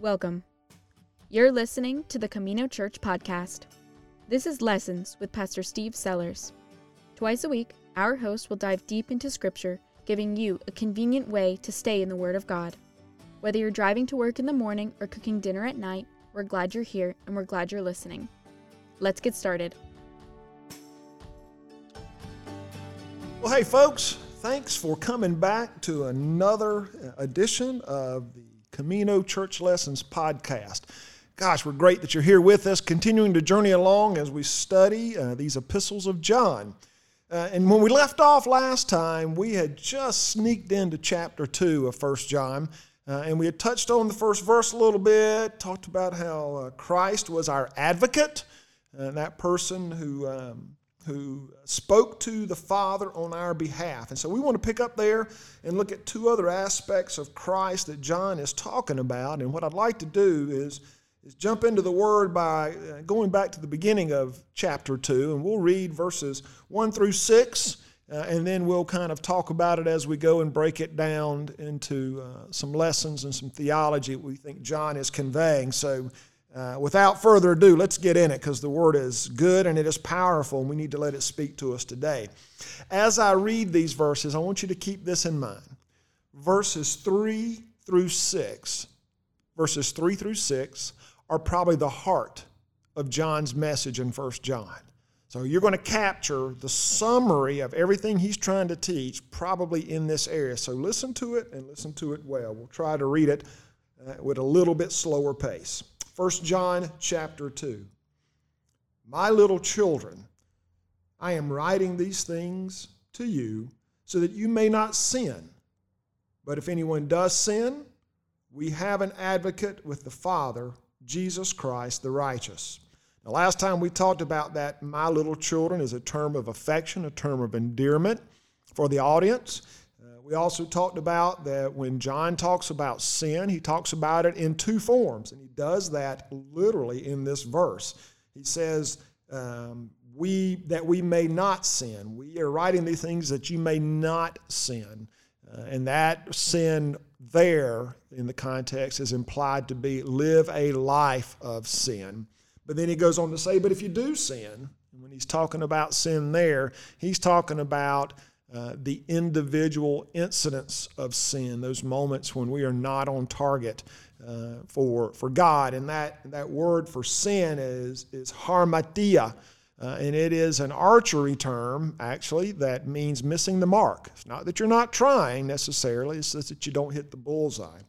Welcome. You're listening to the Camino Church podcast. This is Lessons with Pastor Steve Sellers. Twice a week, our host will dive deep into Scripture, giving you a convenient way to stay in the Word of God. Whether you're driving to work in the morning or cooking dinner at night, we're glad you're here and we're glad you're listening. Let's get started. Well, hey, folks, thanks for coming back to another edition of the Camino Church Lessons podcast. Gosh, we're great that you're here with us, continuing to journey along as we study uh, these epistles of John. Uh, and when we left off last time, we had just sneaked into chapter 2 of 1 John. Uh, and we had touched on the first verse a little bit, talked about how uh, Christ was our advocate, and that person who um, who spoke to the Father on our behalf. And so we want to pick up there and look at two other aspects of Christ that John is talking about. And what I'd like to do is, is jump into the Word by uh, going back to the beginning of chapter 2, and we'll read verses 1 through 6. Uh, and then we'll kind of talk about it as we go and break it down into uh, some lessons and some theology we think John is conveying. So uh, without further ado, let's get in it because the Word is good and it is powerful, and we need to let it speak to us today. As I read these verses, I want you to keep this in mind. Verses 3 through 6, verses 3 through 6 are probably the heart of John's message in 1 John. So you're going to capture the summary of everything he's trying to teach probably in this area. So listen to it and listen to it well. We'll try to read it uh, with a little bit slower pace. 1 John chapter 2. My little children, I am writing these things to you so that you may not sin. But if anyone does sin, we have an advocate with the Father, Jesus Christ the righteous. Now, last time we talked about that, my little children is a term of affection, a term of endearment for the audience. We also talked about that when John talks about sin, he talks about it in two forms, and he does that literally in this verse. He says, um, "We that we may not sin. We are writing these things that you may not sin." Uh, and that sin there in the context is implied to be live a life of sin. But then he goes on to say, but if you do sin, when he's talking about sin there, he's talking about uh, the individual incidents of sin, those moments when we are not on target uh, for, for God. And that, that word for sin is, is hamartia. Uh, and it is an archery term, actually, that means missing the mark. It's not that you're not trying necessarily, it's just that you don't hit the bullseye.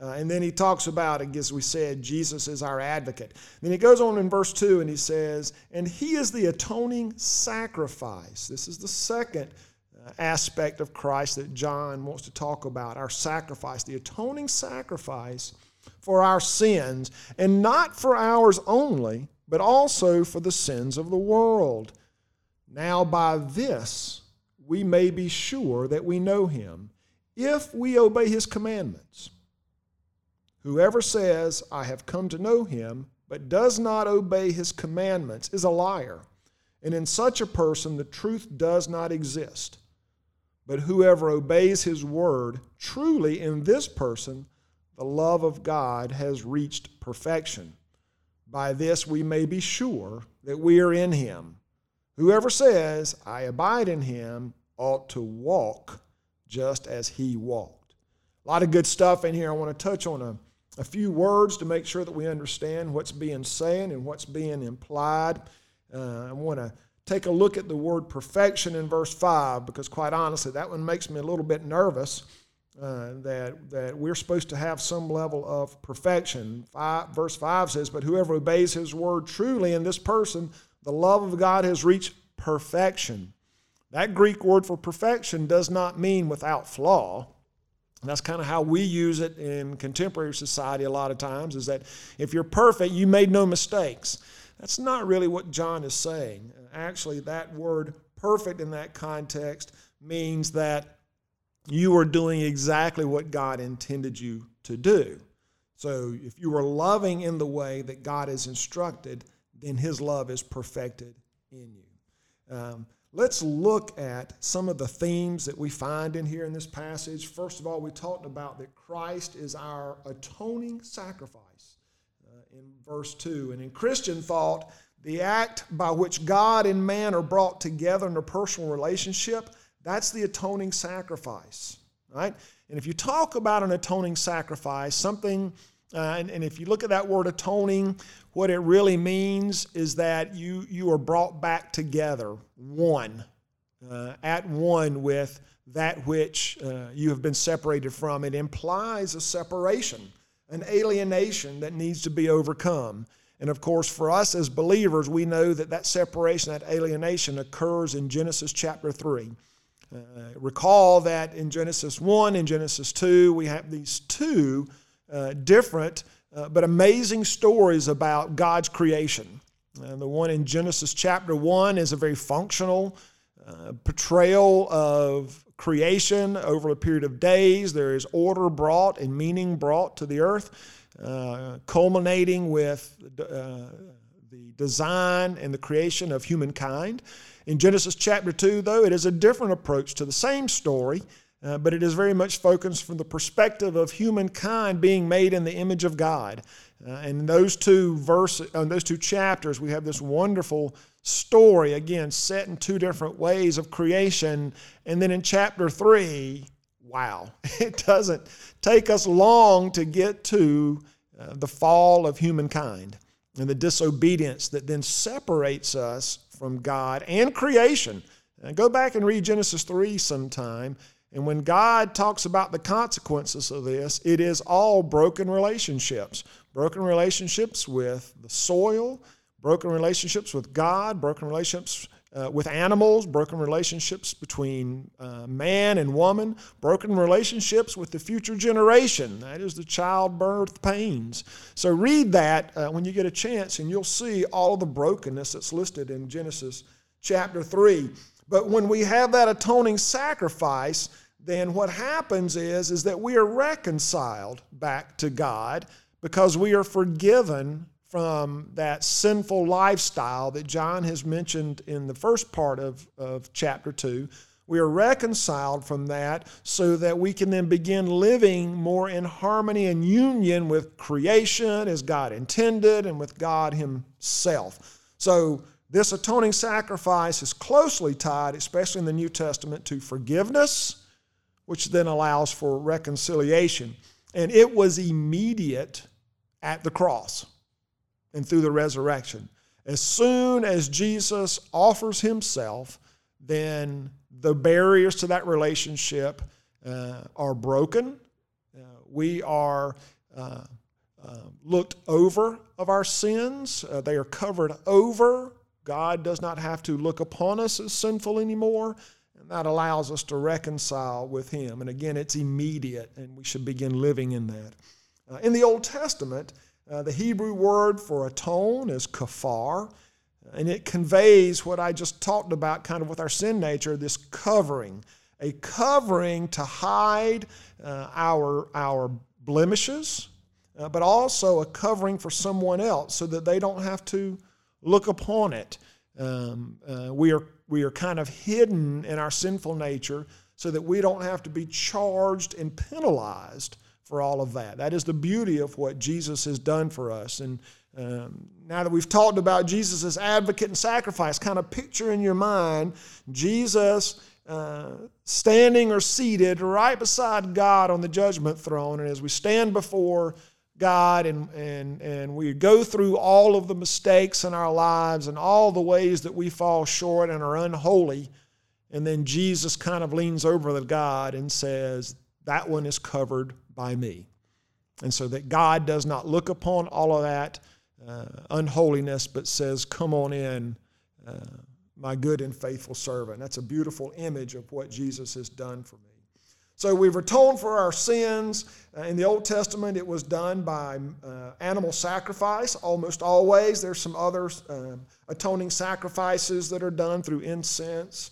Uh, and then he talks about, as we said, Jesus is our advocate. Then he goes on in verse 2 and he says, And he is the atoning sacrifice. This is the second aspect of Christ that John wants to talk about our sacrifice, the atoning sacrifice for our sins, and not for ours only, but also for the sins of the world. Now, by this we may be sure that we know him if we obey his commandments. Whoever says, I have come to know him, but does not obey his commandments, is a liar. And in such a person, the truth does not exist. But whoever obeys his word, truly in this person, the love of God has reached perfection. By this we may be sure that we are in him. Whoever says, I abide in him, ought to walk just as he walked. A lot of good stuff in here. I want to touch on a, a few words to make sure that we understand what's being said and what's being implied. Uh, I want to take a look at the word perfection in verse 5 because, quite honestly, that one makes me a little bit nervous uh, that, that we're supposed to have some level of perfection. Five, verse 5 says, But whoever obeys his word truly in this person, the love of God has reached perfection. That Greek word for perfection does not mean without flaw. And that's kind of how we use it in contemporary society a lot of times is that if you're perfect, you made no mistakes. That's not really what John is saying. Actually, that word perfect in that context means that you are doing exactly what God intended you to do. So if you are loving in the way that God has instructed, then His love is perfected in you. Um, Let's look at some of the themes that we find in here in this passage. First of all, we talked about that Christ is our atoning sacrifice in verse 2. And in Christian thought, the act by which God and man are brought together in a personal relationship, that's the atoning sacrifice, right? And if you talk about an atoning sacrifice, something uh, and, and, if you look at that word atoning, what it really means is that you, you are brought back together, one, uh, at one with that which uh, you have been separated from. It implies a separation, an alienation that needs to be overcome. And of course, for us as believers, we know that that separation, that alienation occurs in Genesis chapter 3. Uh, recall that in Genesis 1 and Genesis 2, we have these two uh, different uh, but amazing stories about God's creation. Uh, the one in Genesis chapter 1 is a very functional uh, portrayal of creation over a period of days. There is order brought and meaning brought to the earth, uh, culminating with the design and the creation of humankind. In Genesis chapter 2, though, it is a different approach to the same story. Uh, but it is very much focused from the perspective of humankind being made in the image of God. Uh, and those two verses, uh, those two chapters, we have this wonderful story again set in two different ways of creation. And then in chapter three, wow, it doesn't take us long to get to uh, the fall of humankind and the disobedience that then separates us from God and creation. go back and read Genesis 3 sometime and when God talks about the consequences of this, it is all broken relationships broken relationships with the soil, broken relationships with God, broken relationships uh, with animals, broken relationships between uh, man and woman, broken relationships with the future generation. That is the childbirth pains. So read that uh, when you get a chance, and you'll see all the brokenness that's listed in Genesis chapter 3. But when we have that atoning sacrifice, then what happens is, is that we are reconciled back to God because we are forgiven from that sinful lifestyle that John has mentioned in the first part of, of chapter 2. We are reconciled from that so that we can then begin living more in harmony and union with creation as God intended and with God Himself. So, this atoning sacrifice is closely tied, especially in the New Testament, to forgiveness which then allows for reconciliation. And it was immediate at the cross and through the resurrection. As soon as Jesus offers himself, then the barriers to that relationship uh, are broken. Uh, we are uh, uh looked over of our sins, uh, they are covered over. God does not have to look upon us as sinful anymore. And that allows us to reconcile with Him. And again, it's immediate, and we should begin living in that. Uh, in the Old Testament, uh, the Hebrew word for atone is kafar, and it conveys what I just talked about kind of with our sin nature this covering, a covering to hide uh, our, our blemishes, uh, but also a covering for someone else so that they don't have to look upon it. Um, uh, we are we are kind of hidden in our sinful nature so that we don't have to be charged and penalized for all of that. That is the beauty of what Jesus has done for us. And um, now that we've talked about Jesus as advocate and sacrifice, kind of picture in your mind Jesus uh, standing or seated right beside God on the judgment throne. And as we stand before God and, and, and we go through all of the mistakes in our lives and all the ways that we fall short and are unholy. And then Jesus kind of leans over to God and says, That one is covered by me. And so that God does not look upon all of that uh, unholiness, but says, Come on in, uh, my good and faithful servant. That's a beautiful image of what Jesus has done for me. So we've atoned for our sins. Uh, in the Old Testament, it was done by uh, animal sacrifice almost always. There's some other uh, atoning sacrifices that are done through incense.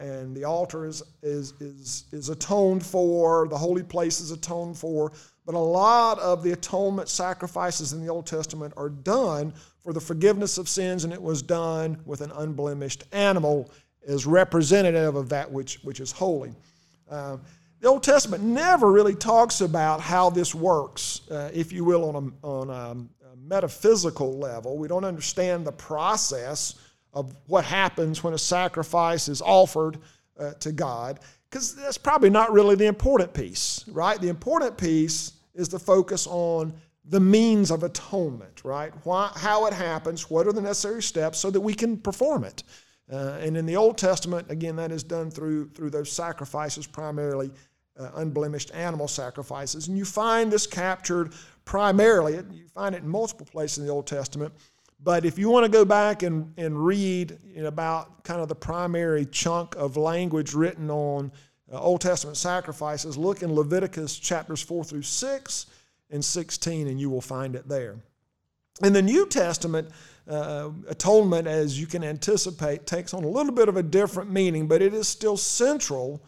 And the altar is, is, is, is atoned for, the holy place is atoned for. But a lot of the atonement sacrifices in the Old Testament are done for the forgiveness of sins, and it was done with an unblemished animal as representative of that which, which is holy. Uh, the Old Testament never really talks about how this works, uh, if you will, on a, on a metaphysical level. We don't understand the process of what happens when a sacrifice is offered uh, to God, because that's probably not really the important piece, right? The important piece is the focus on the means of atonement, right? Why, how it happens, what are the necessary steps so that we can perform it. Uh, and in the Old Testament, again, that is done through, through those sacrifices, primarily uh, unblemished animal sacrifices. And you find this captured primarily, you find it in multiple places in the Old Testament. But if you want to go back and, and read about kind of the primary chunk of language written on uh, Old Testament sacrifices, look in Leviticus chapters 4 through 6 and 16, and you will find it there. In the New Testament, uh, atonement, as you can anticipate, takes on a little bit of a different meaning, but it is still central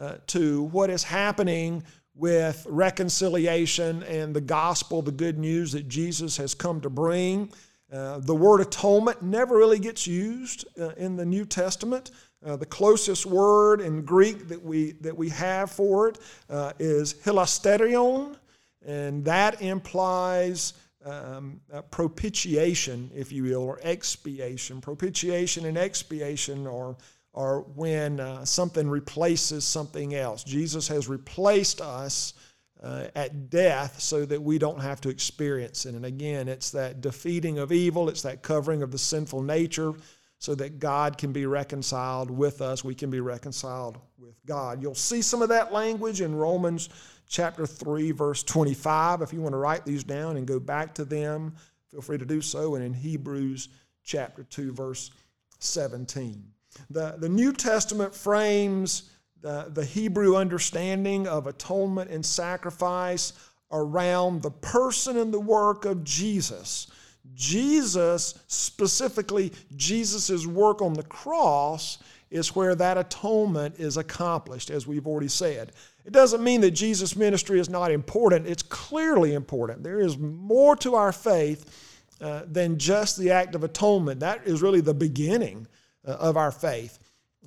uh, to what is happening with reconciliation and the gospel, the good news that Jesus has come to bring. Uh, the word atonement never really gets used uh, in the New Testament. Uh, the closest word in Greek that we, that we have for it uh, is hilasterion, and that implies um, propitiation, if you will, or expiation. Propitiation and expiation are, are when uh, something replaces something else. Jesus has replaced us uh, at death so that we don't have to experience it. And again, it's that defeating of evil, it's that covering of the sinful nature so that God can be reconciled with us. We can be reconciled with God. You'll see some of that language in Romans chapter 3, verse 25. If you want to write these down and go back to them, feel free to do so. And in Hebrews chapter 2, verse 17. The, the New Testament frames the, the Hebrew understanding of atonement and sacrifice around the person and the work of Jesus. Jesus, specifically Jesus' work on the cross, is where that atonement is accomplished, as we've already said. It doesn't mean that Jesus' ministry is not important. It's clearly important. There is more to our faith uh, than just the act of atonement. That is really the beginning uh, of our faith.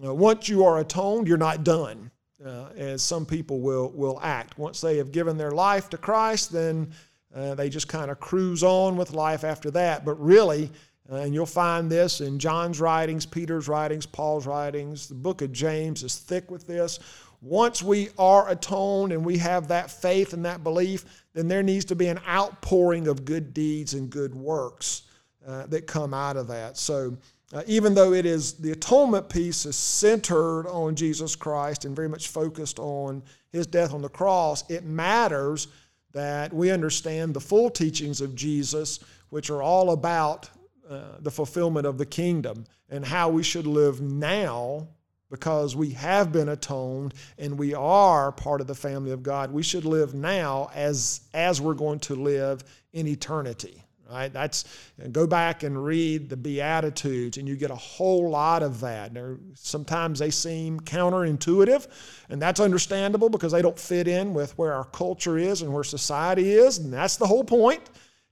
Uh, once you are atoned, you're not done, uh, as some people will, will act. Once they have given their life to Christ, then uh, they just kind of cruise on with life after that. But really, uh, and you'll find this in John's writings, Peter's writings, Paul's writings, the book of James is thick with this. Once we are atoned and we have that faith and that belief, then there needs to be an outpouring of good deeds and good works uh, that come out of that. So, uh, even though it is the atonement piece is centered on Jesus Christ and very much focused on his death on the cross, it matters that we understand the full teachings of Jesus, which are all about uh, the fulfillment of the kingdom and how we should live now because we have been atoned and we are part of the family of God. We should live now as, as we're going to live in eternity. Right? That's go back and read the Beatitudes, and you get a whole lot of that. sometimes they seem counterintuitive, and that's understandable because they don't fit in with where our culture is and where society is, and that's the whole point.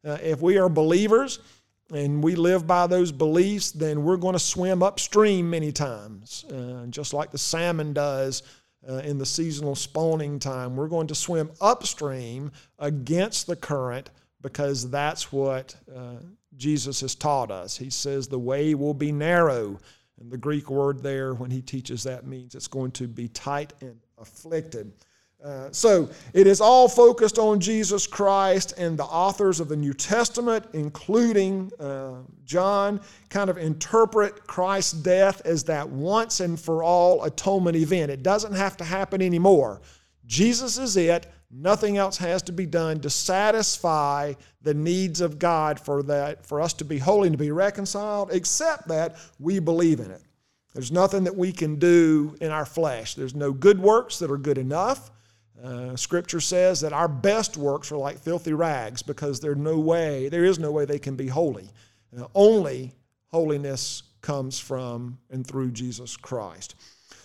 Uh, if we are believers, and we live by those beliefs, then we're going to swim upstream many times, uh, just like the salmon does uh, in the seasonal spawning time. We're going to swim upstream against the current because that's what uh, Jesus has taught us. He says the way will be narrow. And the Greek word there, when he teaches that, means it's going to be tight and afflicted. Uh, so it is all focused on Jesus Christ, and the authors of the New Testament, including uh, John, kind of interpret Christ's death as that once and for all atonement event. It doesn't have to happen anymore. Jesus is it. Nothing else has to be done to satisfy the needs of God for that, for us to be holy and to be reconciled, except that we believe in it. There's nothing that we can do in our flesh. There's no good works that are good enough. Uh, scripture says that our best works are like filthy rags because there's no way, there is no way they can be holy. Uh, only holiness comes from and through Jesus Christ.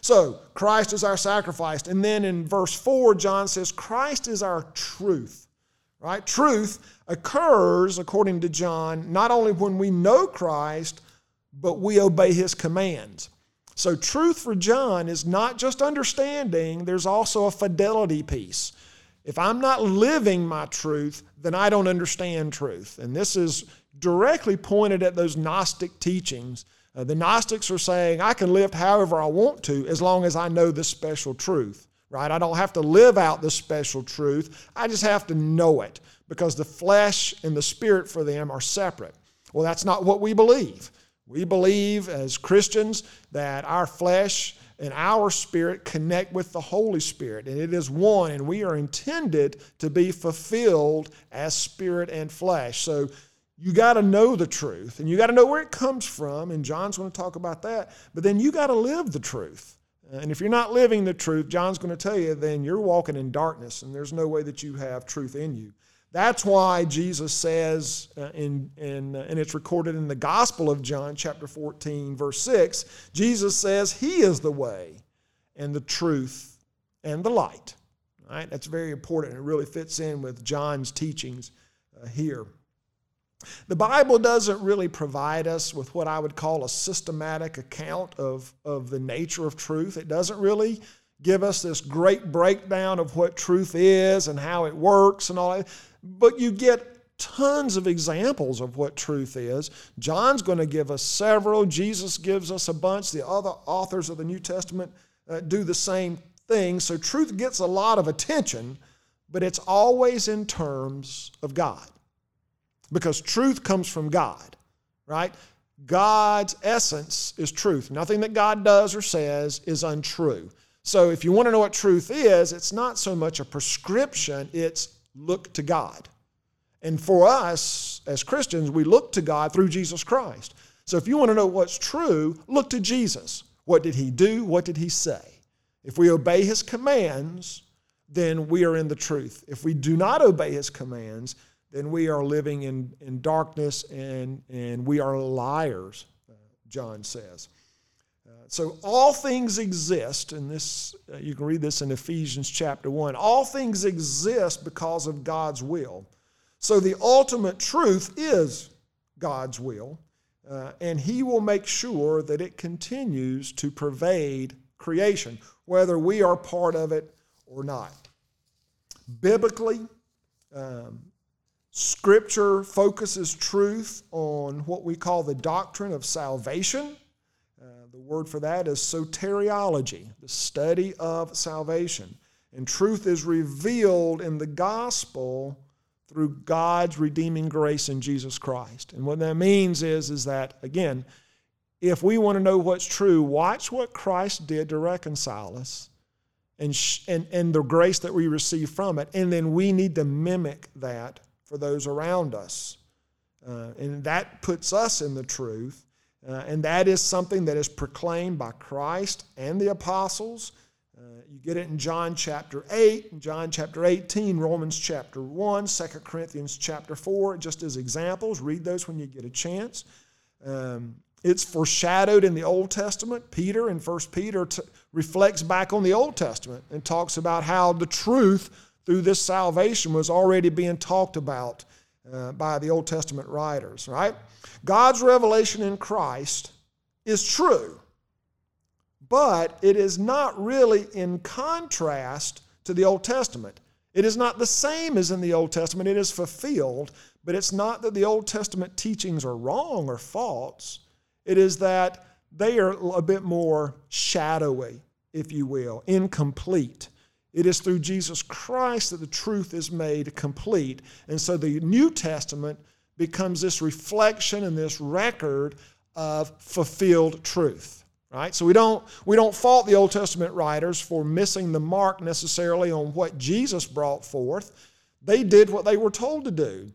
So, Christ is our sacrifice. And then in verse 4, John says, Christ is our truth. Right? Truth occurs, according to John, not only when we know Christ, but we obey his commands. So, truth for John is not just understanding, there's also a fidelity piece. If I'm not living my truth, then I don't understand truth. And this is directly pointed at those Gnostic teachings. Uh, the Gnostics are saying, I can live however I want to as long as I know this special truth, right? I don't have to live out this special truth. I just have to know it because the flesh and the spirit for them are separate. Well, that's not what we believe. We believe as Christians that our flesh and our spirit connect with the Holy Spirit, and it is one, and we are intended to be fulfilled as spirit and flesh. So you got to know the truth, and you got to know where it comes from, and John's going to talk about that, but then you got to live the truth. And if you're not living the truth, John's going to tell you, then you're walking in darkness, and there's no way that you have truth in you. That's why Jesus says, uh, in, in, uh, and it's recorded in the Gospel of John, chapter 14, verse 6, Jesus says, He is the way and the truth and the light. Right? That's very important. It really fits in with John's teachings uh, here. The Bible doesn't really provide us with what I would call a systematic account of, of the nature of truth. It doesn't really give us this great breakdown of what truth is and how it works and all that. But you get tons of examples of what truth is. John's going to give us several. Jesus gives us a bunch. The other authors of the New Testament uh, do the same thing. So truth gets a lot of attention, but it's always in terms of God. Because truth comes from God, right? God's essence is truth. Nothing that God does or says is untrue. So if you want to know what truth is, it's not so much a prescription, it's look to God. And for us as Christians, we look to God through Jesus Christ. So if you want to know what's true, look to Jesus. What did he do? What did he say? If we obey his commands, then we are in the truth. If we do not obey his commands, then we are living in, in darkness and, and we are liars, uh, John says. So all things exist, and this uh, you can read this in Ephesians chapter 1. All things exist because of God's will. So the ultimate truth is God's will, uh, and He will make sure that it continues to pervade creation, whether we are part of it or not. Biblically, um, Scripture focuses truth on what we call the doctrine of salvation uh, the word for that is soteriology, the study of salvation. And truth is revealed in the gospel through God's redeeming grace in Jesus Christ. And what that means is, is that, again, if we want to know what's true, watch what Christ did to reconcile us and, and, and the grace that we receive from it. And then we need to mimic that for those around us. Uh, and that puts us in the truth. Uh, and that is something that is proclaimed by Christ and the apostles. Uh, you get it in John chapter 8, John chapter 18, Romans chapter 1, 2 Corinthians chapter 4, just as examples. Read those when you get a chance. Um, it's foreshadowed in the Old Testament. Peter in 1 Peter t- reflects back on the Old Testament and talks about how the truth through this salvation was already being talked about uh, by the Old Testament writers, right? God's revelation in Christ is true, but it is not really in contrast to the Old Testament. It is not the same as in the Old Testament. It is fulfilled, but it's not that the Old Testament teachings are wrong or false. It is that they are a bit more shadowy, if you will, incomplete. It is through Jesus Christ that the truth is made complete. And so the New Testament becomes this reflection and this record of fulfilled truth. Right? So we don't we don't fault the Old Testament writers for missing the mark necessarily on what Jesus brought forth. They did what they were told to do.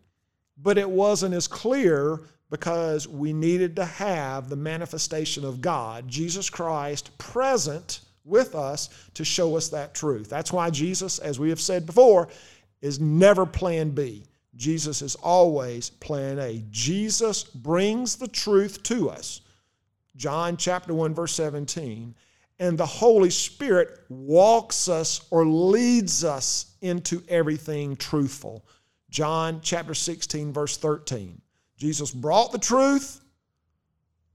But it wasn't as clear because we needed to have the manifestation of God, Jesus Christ, present with us to show us that truth. That's why Jesus, as we have said before, is never plan B. Jesus is always plan A. Jesus brings the truth to us. John chapter 1 verse 17. And the Holy Spirit walks us or leads us into everything truthful. John chapter 16 verse 13. Jesus brought the truth.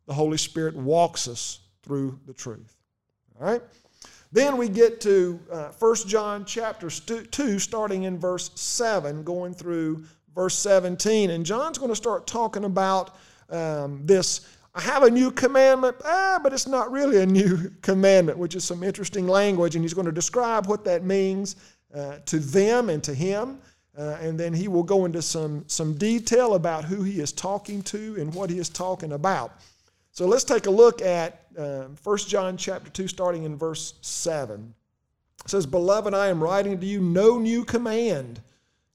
The Holy Spirit walks us through the truth. All right? Then we get to uh, 1 John chapter 2, starting in verse 7, going through verse 17. And John's going to start talking about um, this I have a new commandment, ah, but it's not really a new commandment, which is some interesting language. And he's going to describe what that means uh, to them and to him. Uh, and then he will go into some, some detail about who he is talking to and what he is talking about. So let's take a look at uh, 1 John chapter 2, starting in verse 7. It says, Beloved, I am writing to you no new command,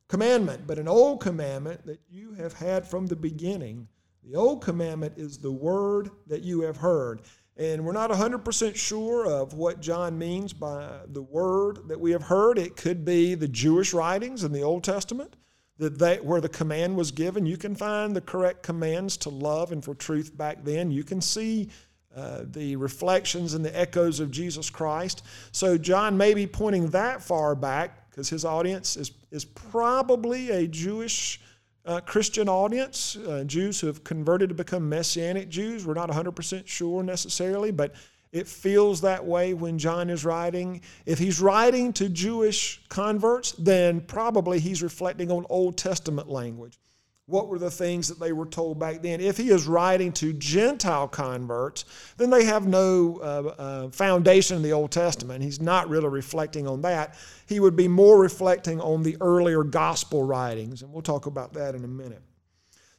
commandment, but an old commandment that you have had from the beginning. The old commandment is the word that you have heard. And we're not 100% sure of what John means by the word that we have heard. It could be the Jewish writings in the Old Testament that they, where the command was given. You can find the correct commands to love and for truth back then. You can see uh, the reflections and the echoes of Jesus Christ. So John may be pointing that far back because his audience is, is probably a Jewish uh, Christian audience, uh, Jews who have converted to become Messianic Jews. We're not 100% sure necessarily, but it feels that way when John is writing. If he's writing to Jewish converts, then probably he's reflecting on Old Testament language what were the things that they were told back then. If he is writing to Gentile converts, then they have no uh, uh, foundation in the Old Testament. He's not really reflecting on that. He would be more reflecting on the earlier gospel writings, and we'll talk about that in a minute.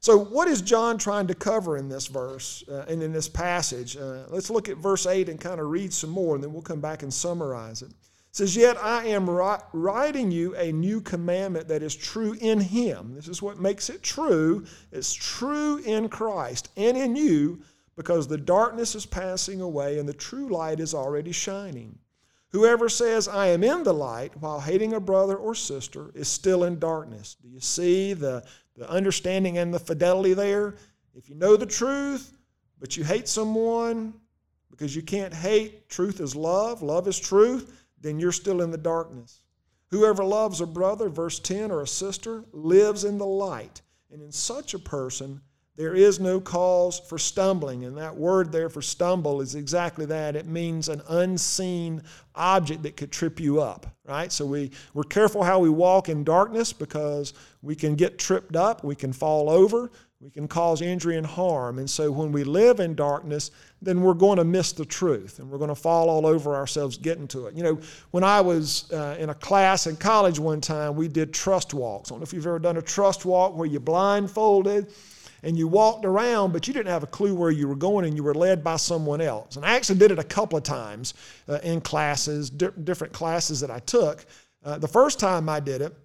So, what is John trying to cover in this verse uh, and in this passage? Uh, let's look at verse 8 and kind of read some more, and then we'll come back and summarize it says, Yet I am writing you a new commandment that is true in him. This is what makes it true. It's true in Christ and in you because the darkness is passing away and the true light is already shining. Whoever says, I am in the light while hating a brother or sister is still in darkness. Do you see the, the understanding and the fidelity there? If you know the truth, but you hate someone because you can't hate, truth is love, love is truth then you're still in the darkness. Whoever loves a brother, verse 10, or a sister, lives in the light. And in such a person, there is no cause for stumbling. And that word there for stumble is exactly that. It means an unseen object that could trip you up, right? So we, we're careful how we walk in darkness because we can get tripped up, we can fall over, we can cause injury and harm. And so when we live in darkness, then we're going to miss the truth and we're going to fall all over ourselves getting to it. You know, when I was uh, in a class in college one time, we did trust walks. I don't know if you've ever done a trust walk where you're blindfolded and you walked around, but you didn't have a clue where you were going and you were led by someone else. And I actually did it a couple of times uh, in classes, di- different classes that I took. Uh, the first time I did it,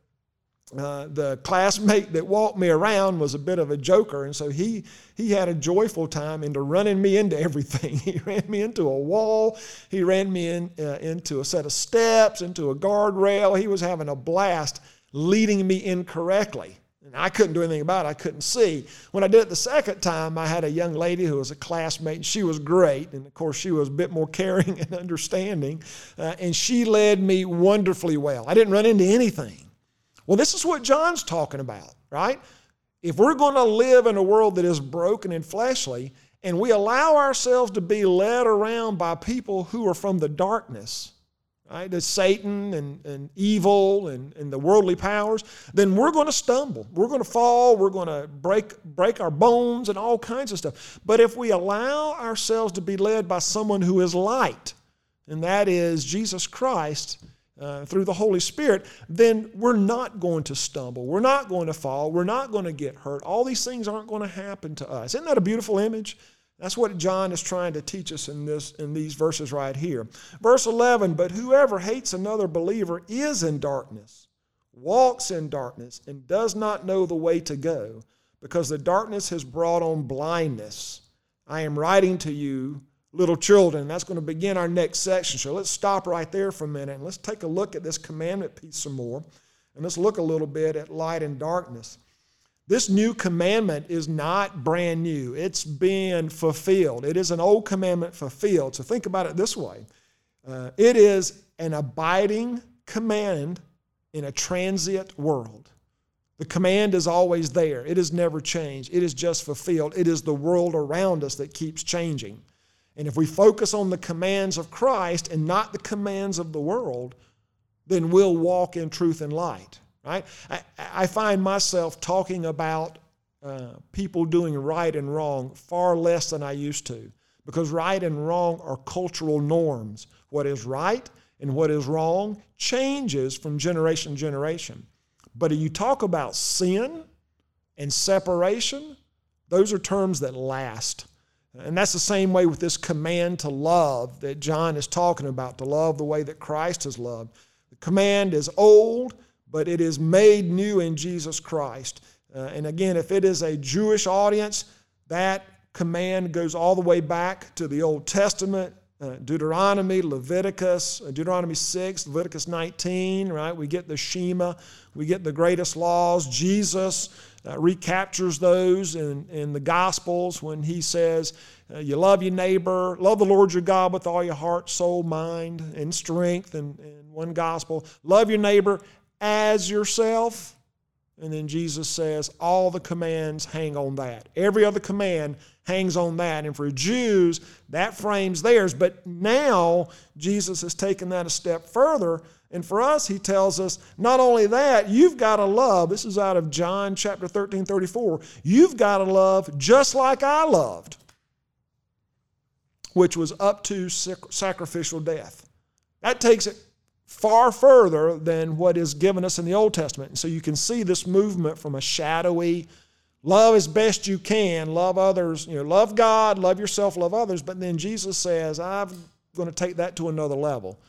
uh, the classmate that walked me around was a bit of a joker, and so he he had a joyful time into running me into everything. he ran me into a wall, he ran me in, uh, into a set of steps, into a guardrail. He was having a blast leading me incorrectly. And I couldn't do anything about it. I couldn't see. When I did it the second time, I had a young lady who was a classmate, and she was great. And of course, she was a bit more caring and understanding. Uh, and she led me wonderfully well. I didn't run into anything. Well, this is what John's talking about, right? If we're going to live in a world that is broken and fleshly, and we allow ourselves to be led around by people who are from the darkness, right? That's Satan and, and evil and, and the worldly powers, then we're going to stumble. We're going to fall. We're going to break, break our bones and all kinds of stuff. But if we allow ourselves to be led by someone who is light, and that is Jesus Christ, uh, through the Holy Spirit, then we're not going to stumble. We're not going to fall. We're not going to get hurt. All these things aren't going to happen to us. Isn't that a beautiful image? That's what John is trying to teach us in this in these verses right here. Verse 11, but whoever hates another believer is in darkness, walks in darkness and does not know the way to go, because the darkness has brought on blindness. I am writing to you little children. That's going to begin our next section. So let's stop right there for a minute and let's take a look at this commandment piece some more. And let's look a little bit at light and darkness. This new commandment is not brand new, it's been fulfilled. It is an old commandment fulfilled. So think about it this way uh, it is an abiding command in a transient world. The command is always there. It has never changed. It is just fulfilled. It is the world around us that keeps changing. And if we focus on the commands of Christ and not the commands of the world, then we'll walk in truth and light. Right? I, I find myself talking about uh, people doing right and wrong far less than I used to because right and wrong are cultural norms. What is right and what is wrong changes from generation to generation. But you talk about sin and separation, those are terms that last. And that's the same way with this command to love that John is talking about, to love the way that Christ has loved. The command is old, but it is made new in Jesus Christ. Uh, and again, if it is a Jewish audience, that command goes all the way back to the Old Testament, uh, Deuteronomy, Leviticus, uh, Deuteronomy 6, Leviticus 19, right? We get the Shema, we get the greatest laws. Jesus uh, recaptures those in, in the Gospels when he says, uh, You love your neighbor, love the Lord your God with all your heart, soul, mind, and strength. And, and one Gospel, love your neighbor as yourself. And then Jesus says, All the commands hang on that. Every other command hangs on that. And for Jews, that frames theirs. But now Jesus has taken that a step further. And for us, he tells us not only that, you've got to love. This is out of John chapter 13, 34. You've got to love just like I loved, which was up to sacrificial death. That takes it far further than what is given us in the Old Testament. And so you can see this movement from a shadowy, love as best you can, love others, you know, love God, love yourself, love others. But then Jesus says, I'm going to take that to another level.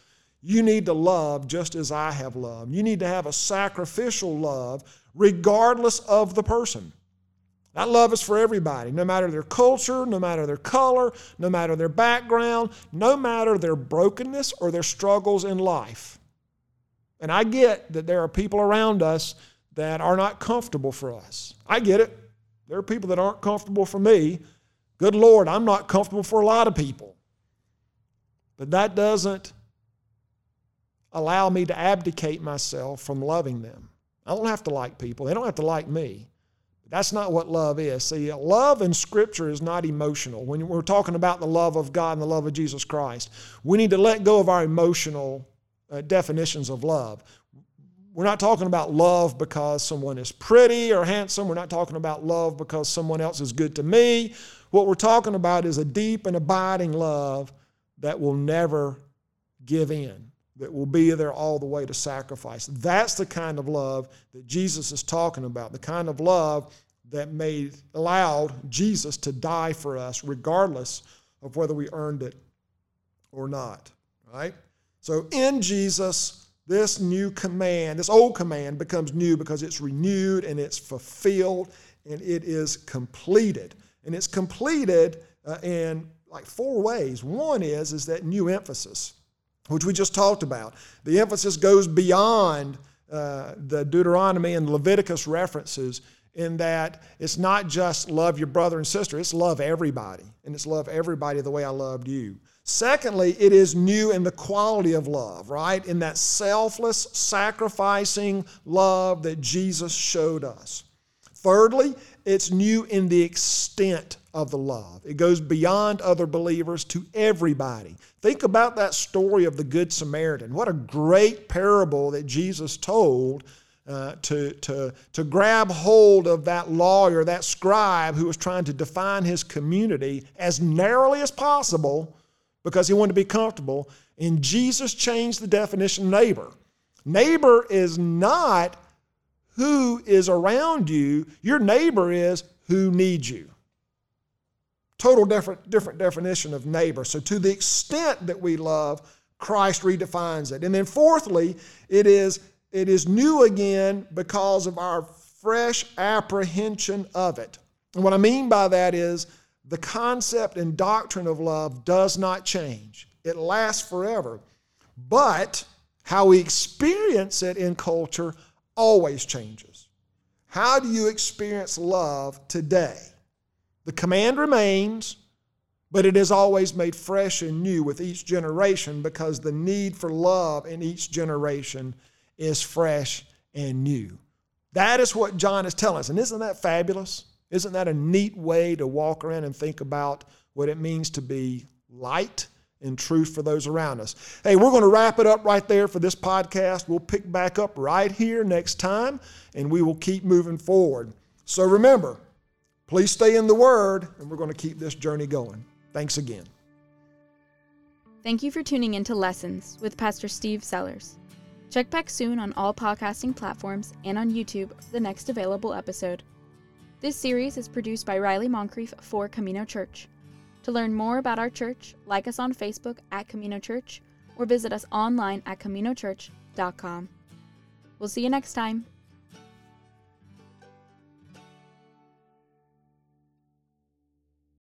You need to love just as I have loved. You need to have a sacrificial love regardless of the person. That love is for everybody, no matter their culture, no matter their color, no matter their background, no matter their brokenness or their struggles in life. And I get that there are people around us that are not comfortable for us. I get it. There are people that aren't comfortable for me. Good Lord, I'm not comfortable for a lot of people. But that doesn't allow me to abdicate myself from loving them. I don't have to like people, they don't have to like me. That's not what love is. See, love in Scripture is not emotional. When we're talking about the love of God and the love of Jesus Christ, we need to let go of our emotional uh, definitions of love. We're not talking about love because someone is pretty or handsome. We're not talking about love because someone else is good to me. What we're talking about is a deep and abiding love that will never give in, that will be there all the way to sacrifice. That's the kind of love that Jesus is talking about, the kind of love that made allowed Jesus to die for us regardless of whether we earned it or not, right? So in Jesus this new command, this old command becomes new because it's renewed and it's fulfilled and it is completed. And it's completed uh, in like four ways. One is is that new emphasis, which we just talked about. The emphasis goes beyond uh, the Deuteronomy and Leviticus references in that it's not just love your brother and sister, it's love everybody. And it's love everybody the way I loved you. Secondly, it is new in the quality of love, right? In that selfless, sacrificing love that Jesus showed us. Thirdly, it's new in the extent of the love. It goes beyond other believers to everybody. Think about that story of the Good Samaritan. What a great parable that Jesus told uh, to, to, to grab hold of that lawyer, that scribe who was trying to define his community as narrowly as possible because he wanted to be comfortable. And Jesus changed the definition of neighbor. Neighbor is not who is around you, your neighbor is who needs you. Total different, different definition of neighbor. So, to the extent that we love, Christ redefines it. And then, fourthly, it is, it is new again because of our fresh apprehension of it. And what I mean by that is, the concept and doctrine of love does not change, it lasts forever. But how we experience it in culture always changes. How do you experience love today? The command remains, but it is always made fresh and new with each generation because the need for love in each generation is fresh and new. That is what John is telling us. And isn't that fabulous? Isn't that a neat way to walk around and think about what it means to be light and truth for those around us. Hey, we're going to wrap it up right there for this podcast. We'll pick back up right here next time, and we will keep moving forward. So remember, please stay in the Word, and we're going to keep this journey going. Thanks again. Thank you for tuning in to Lessons with Pastor Steve Sellers. Check back soon on all podcasting platforms and on YouTube for the next available episode. This series is produced by Riley Moncrief for Camino Church. To learn more about our church, like us on Facebook at Camino Church or visit us online at CaminoChurch.com. We'll see you next time.